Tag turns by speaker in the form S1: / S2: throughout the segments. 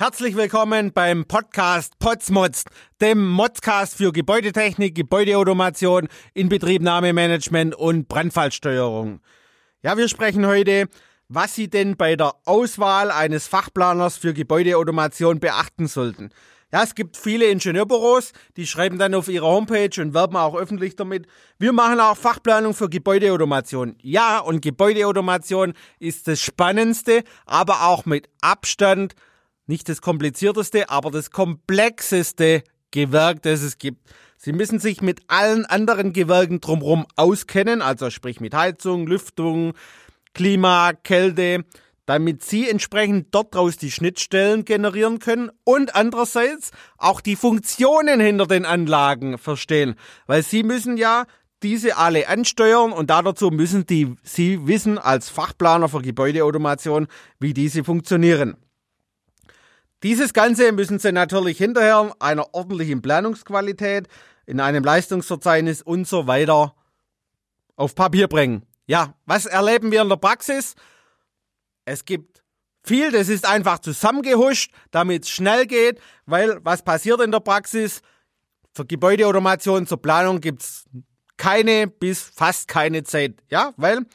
S1: Herzlich willkommen beim Podcast Potsmods, dem Modscast für Gebäudetechnik, Gebäudeautomation, Inbetriebnahmemanagement und Brandfallsteuerung. Ja, wir sprechen heute, was Sie denn bei der Auswahl eines Fachplaners für Gebäudeautomation beachten sollten. Ja, es gibt viele Ingenieurbüros, die schreiben dann auf ihrer Homepage und werben auch öffentlich damit. Wir machen auch Fachplanung für Gebäudeautomation. Ja, und Gebäudeautomation ist das Spannendste, aber auch mit Abstand nicht das komplizierteste, aber das komplexeste Gewerk, das es gibt. Sie müssen sich mit allen anderen Gewerken drumherum auskennen, also sprich mit Heizung, Lüftung, Klima, Kälte, damit Sie entsprechend dort draus die Schnittstellen generieren können und andererseits auch die Funktionen hinter den Anlagen verstehen, weil Sie müssen ja diese alle ansteuern und dazu müssen die Sie wissen als Fachplaner für Gebäudeautomation, wie diese funktionieren. Dieses Ganze müssen Sie natürlich hinterher einer ordentlichen Planungsqualität, in einem Leistungsverzeichnis und so weiter auf Papier bringen. Ja, was erleben wir in der Praxis? Es gibt viel, das ist einfach zusammengehuscht, damit es schnell geht, weil was passiert in der Praxis? Für Gebäudeautomation zur Planung gibt's keine bis fast keine Zeit. Ja, weil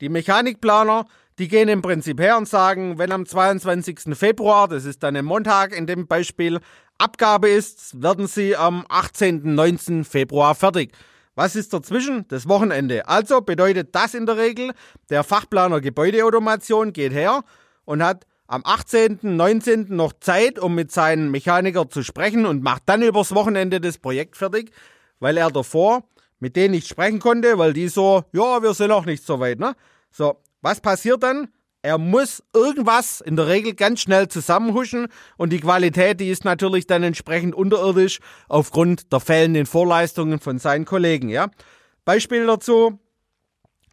S1: die Mechanikplaner die gehen im Prinzip her und sagen, wenn am 22. Februar, das ist dann ein Montag in dem Beispiel, Abgabe ist, werden sie am 18. 19. Februar fertig. Was ist dazwischen? Das Wochenende. Also bedeutet das in der Regel, der Fachplaner Gebäudeautomation geht her und hat am 18., 19. noch Zeit, um mit seinen Mechaniker zu sprechen und macht dann übers Wochenende das Projekt fertig, weil er davor mit denen nicht sprechen konnte, weil die so, ja, wir sind noch nicht so weit, ne? So, was passiert dann? Er muss irgendwas in der Regel ganz schnell zusammenhuschen und die Qualität, die ist natürlich dann entsprechend unterirdisch aufgrund der fehlenden Vorleistungen von seinen Kollegen, ja. Beispiel dazu.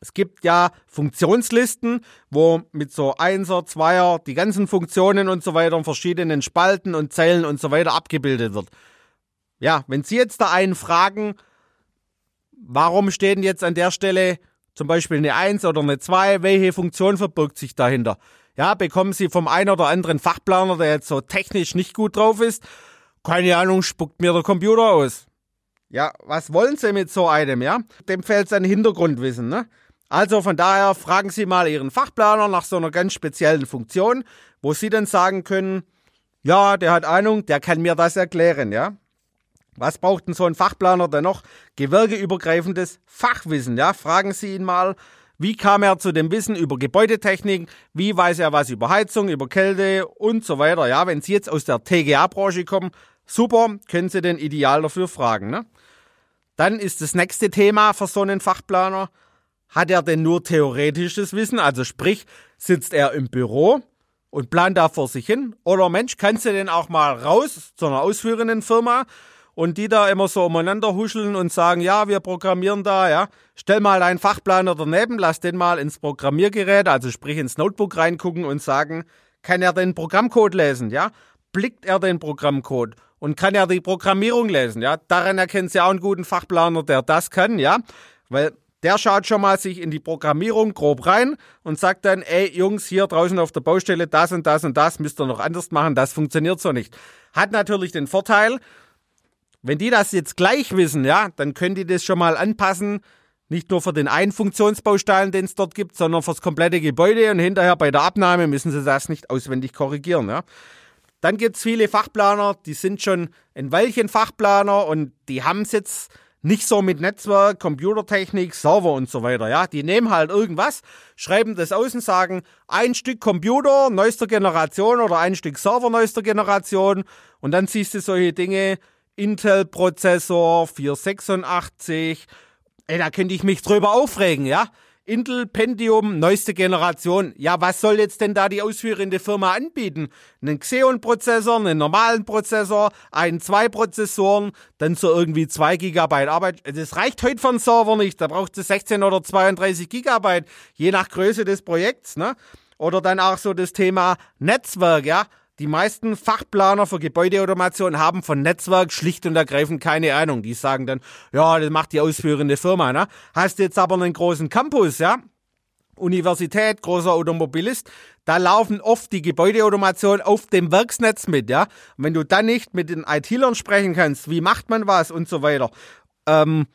S1: Es gibt ja Funktionslisten, wo mit so Einser, Zweier die ganzen Funktionen und so weiter in verschiedenen Spalten und Zellen und so weiter abgebildet wird. Ja, wenn Sie jetzt da einen fragen, warum stehen jetzt an der Stelle zum Beispiel eine 1 oder eine 2, welche Funktion verbirgt sich dahinter? Ja, bekommen Sie vom einen oder anderen Fachplaner, der jetzt so technisch nicht gut drauf ist, keine Ahnung, spuckt mir der Computer aus. Ja, was wollen Sie mit so einem, ja? Dem fehlt sein Hintergrundwissen, ne? Also von daher fragen Sie mal Ihren Fachplaner nach so einer ganz speziellen Funktion, wo Sie dann sagen können, ja, der hat Ahnung, der kann mir das erklären, ja? Was braucht denn so ein Fachplaner denn noch? Gewerkeübergreifendes Fachwissen, ja? Fragen Sie ihn mal, wie kam er zu dem Wissen über Gebäudetechnik? Wie weiß er was über Heizung, über Kälte und so weiter? Ja, wenn Sie jetzt aus der TGA-Branche kommen, super, können Sie den ideal dafür fragen, ne? Dann ist das nächste Thema für so einen Fachplaner, hat er denn nur theoretisches Wissen? Also sprich, sitzt er im Büro und plant da vor sich hin? Oder Mensch, kannst du denn auch mal raus zu einer ausführenden Firma und die da immer so umeinander huscheln und sagen, ja, wir programmieren da, ja. Stell mal einen Fachplaner daneben, lass den mal ins Programmiergerät, also sprich ins Notebook reingucken und sagen, kann er den Programmcode lesen, ja? Blickt er den Programmcode und kann er die Programmierung lesen, ja? Daran erkennt Sie auch einen guten Fachplaner, der das kann, ja? Weil der schaut schon mal sich in die Programmierung grob rein und sagt dann, ey Jungs, hier draußen auf der Baustelle, das und das und das müsst ihr noch anders machen, das funktioniert so nicht. Hat natürlich den Vorteil, wenn die das jetzt gleich wissen, ja, dann können die das schon mal anpassen. Nicht nur für den einen Funktionsbaustein, den es dort gibt, sondern fürs komplette Gebäude und hinterher bei der Abnahme müssen sie das nicht auswendig korrigieren, ja. Dann gibt's viele Fachplaner, die sind schon ein Weilchen Fachplaner und die haben es jetzt nicht so mit Netzwerk, Computertechnik, Server und so weiter, ja. Die nehmen halt irgendwas, schreiben das aus und sagen, ein Stück Computer neuester Generation oder ein Stück Server neuester Generation und dann siehst du solche Dinge, Intel-Prozessor 486. Ey, da könnte ich mich drüber aufregen, ja? Intel Pentium, neueste Generation. Ja, was soll jetzt denn da die ausführende Firma anbieten? Einen Xeon-Prozessor, einen normalen Prozessor, einen, zwei Prozessoren, dann so irgendwie zwei Gigabyte Arbeit. Das reicht heute von Server nicht. Da braucht es 16 oder 32 Gigabyte, je nach Größe des Projekts, ne? Oder dann auch so das Thema Netzwerk, ja? Die meisten Fachplaner für Gebäudeautomation haben von Netzwerk schlicht und ergreifend keine Ahnung. Die sagen dann, ja, das macht die ausführende Firma, ne? Hast jetzt aber einen großen Campus, ja? Universität, großer Automobilist, da laufen oft die Gebäudeautomation auf dem Werksnetz mit, ja. Und wenn du dann nicht mit den IT-Lern sprechen kannst, wie macht man was und so weiter, ähm,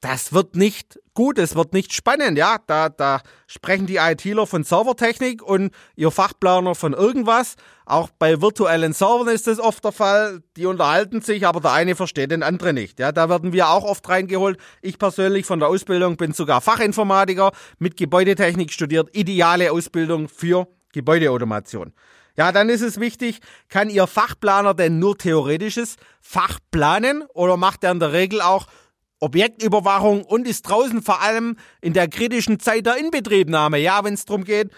S1: das wird nicht gut, es wird nicht spannend, ja. Da, da sprechen die ITler von Servertechnik und ihr Fachplaner von irgendwas. Auch bei virtuellen Servern ist das oft der Fall. Die unterhalten sich, aber der eine versteht den anderen nicht. Ja, da werden wir auch oft reingeholt. Ich persönlich von der Ausbildung bin sogar Fachinformatiker mit Gebäudetechnik studiert. Ideale Ausbildung für Gebäudeautomation. Ja, dann ist es wichtig, kann Ihr Fachplaner denn nur theoretisches Fach planen oder macht er in der Regel auch Objektüberwachung und ist draußen vor allem in der kritischen Zeit der Inbetriebnahme. Ja, wenn es darum geht,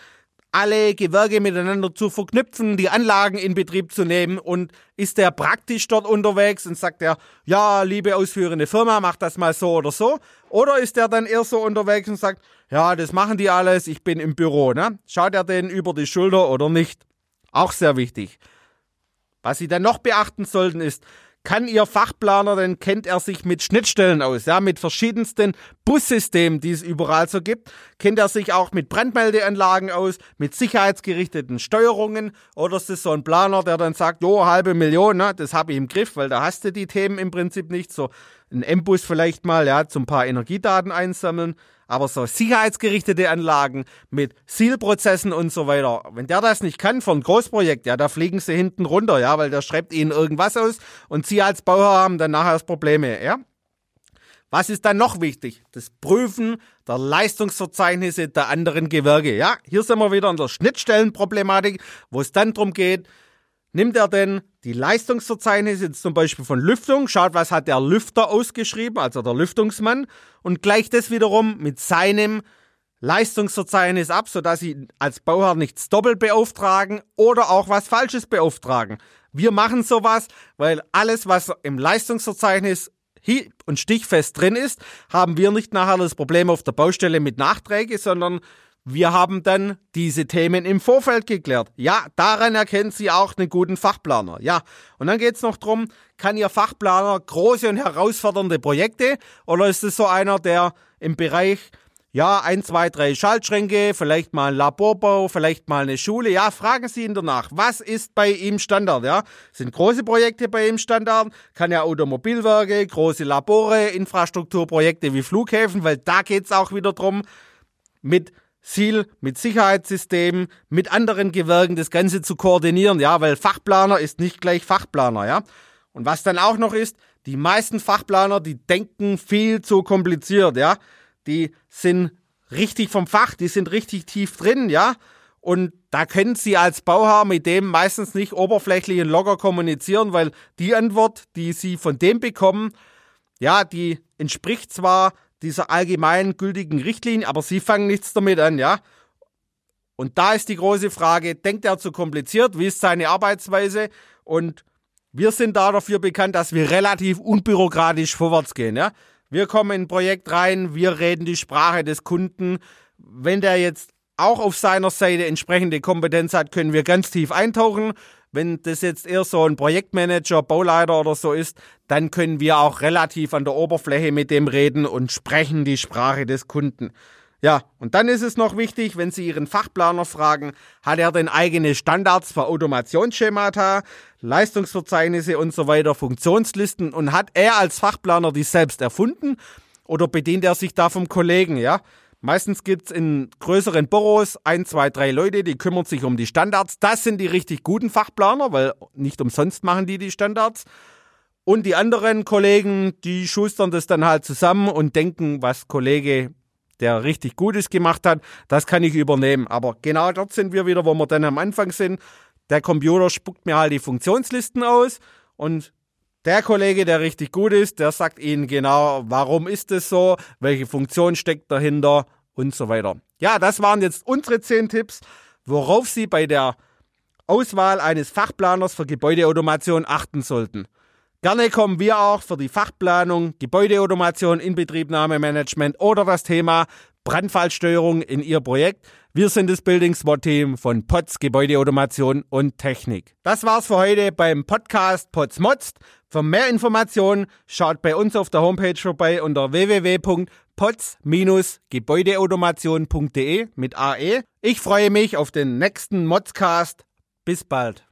S1: alle Gewerke miteinander zu verknüpfen, die Anlagen in Betrieb zu nehmen und ist der praktisch dort unterwegs und sagt er, ja, liebe ausführende Firma, mach das mal so oder so. Oder ist er dann eher so unterwegs und sagt, ja, das machen die alles, ich bin im Büro. Ne? Schaut er denen über die Schulter oder nicht? Auch sehr wichtig. Was Sie dann noch beachten sollten ist, kann Ihr Fachplaner, denn kennt er sich mit Schnittstellen aus, ja, mit verschiedensten Bussystemen, die es überall so gibt. Kennt er sich auch mit Brandmeldeanlagen aus, mit sicherheitsgerichteten Steuerungen oder ist es so ein Planer, der dann sagt, jo, halbe Million, ne, das habe ich im Griff, weil da hast du die Themen im Prinzip nicht. So ein M-Bus vielleicht mal, ja, zum paar Energiedaten einsammeln. Aber so sicherheitsgerichtete Anlagen mit Zielprozessen und so weiter, wenn der das nicht kann ein Großprojekt, ja, da fliegen sie hinten runter, ja, weil der schreibt ihnen irgendwas aus und sie als Bauherr haben dann nachher Probleme, ja. Was ist dann noch wichtig? Das Prüfen der Leistungsverzeichnisse der anderen Gewerke. Ja, hier sind wir wieder an der Schnittstellenproblematik, wo es dann darum geht, nimmt er denn die Leistungsverzeichnisse zum Beispiel von Lüftung, schaut, was hat der Lüfter ausgeschrieben, also der Lüftungsmann, und gleicht das wiederum mit seinem Leistungsverzeichnis ab, sodass sie als Bauherr nichts doppelt beauftragen oder auch was Falsches beauftragen. Wir machen sowas, weil alles, was im Leistungsverzeichnis hieb- und stichfest drin ist, haben wir nicht nachher das Problem auf der Baustelle mit Nachträge, sondern wir haben dann diese Themen im Vorfeld geklärt. Ja, daran erkennen Sie auch einen guten Fachplaner. Ja, und dann geht's noch drum, kann Ihr Fachplaner große und herausfordernde Projekte oder ist es so einer, der im Bereich ja, ein, zwei, drei Schaltschränke, vielleicht mal ein Laborbau, vielleicht mal eine Schule. Ja, fragen Sie ihn danach. Was ist bei ihm Standard? Ja, sind große Projekte bei ihm Standard? Kann er Automobilwerke, große Labore, Infrastrukturprojekte wie Flughäfen, weil da geht's auch wieder drum, mit Ziel mit Sicherheitssystemen, mit anderen Gewerken das Ganze zu koordinieren, ja, weil Fachplaner ist nicht gleich Fachplaner, ja. Und was dann auch noch ist, die meisten Fachplaner, die denken viel zu kompliziert, ja. Die sind richtig vom Fach, die sind richtig tief drin, ja. Und da können Sie als Bauherr mit dem meistens nicht oberflächlich und locker kommunizieren, weil die Antwort, die Sie von dem bekommen, ja, die entspricht zwar dieser allgemein gültigen Richtlinie, aber Sie fangen nichts damit an, ja? Und da ist die große Frage, denkt er zu kompliziert? Wie ist seine Arbeitsweise? Und wir sind da dafür bekannt, dass wir relativ unbürokratisch vorwärts gehen, ja? Wir kommen in ein Projekt rein, wir reden die Sprache des Kunden. Wenn der jetzt auch auf seiner Seite entsprechende Kompetenz hat, können wir ganz tief eintauchen. Wenn das jetzt eher so ein Projektmanager, Bauleiter oder so ist, dann können wir auch relativ an der Oberfläche mit dem reden und sprechen die Sprache des Kunden. Ja, und dann ist es noch wichtig, wenn Sie Ihren Fachplaner fragen, hat er denn eigene Standards für Automationsschemata, Leistungsverzeichnisse und so weiter, Funktionslisten und hat er als Fachplaner die selbst erfunden oder bedient er sich da vom Kollegen, ja? Meistens gibt's in größeren Büros ein, zwei, drei Leute, die kümmern sich um die Standards. Das sind die richtig guten Fachplaner, weil nicht umsonst machen die die Standards. Und die anderen Kollegen, die schustern das dann halt zusammen und denken, was Kollege, der richtig Gutes gemacht hat, das kann ich übernehmen. Aber genau dort sind wir wieder, wo wir dann am Anfang sind. Der Computer spuckt mir halt die Funktionslisten aus und der Kollege, der richtig gut ist, der sagt Ihnen genau, warum ist es so, welche Funktion steckt dahinter und so weiter. Ja, das waren jetzt unsere zehn Tipps, worauf Sie bei der Auswahl eines Fachplaners für Gebäudeautomation achten sollten. Gerne kommen wir auch für die Fachplanung, Gebäudeautomation, Inbetriebnahmemanagement oder das Thema Brandfallsteuerung in Ihr Projekt. Wir sind das Building SWAT Team von POTS Gebäudeautomation und Technik. Das war's für heute beim Podcast POTS Motzt. Für mehr Informationen schaut bei uns auf der Homepage vorbei unter www potz-gebäudeautomation.de mit AE. Ich freue mich auf den nächsten Modscast. Bis bald.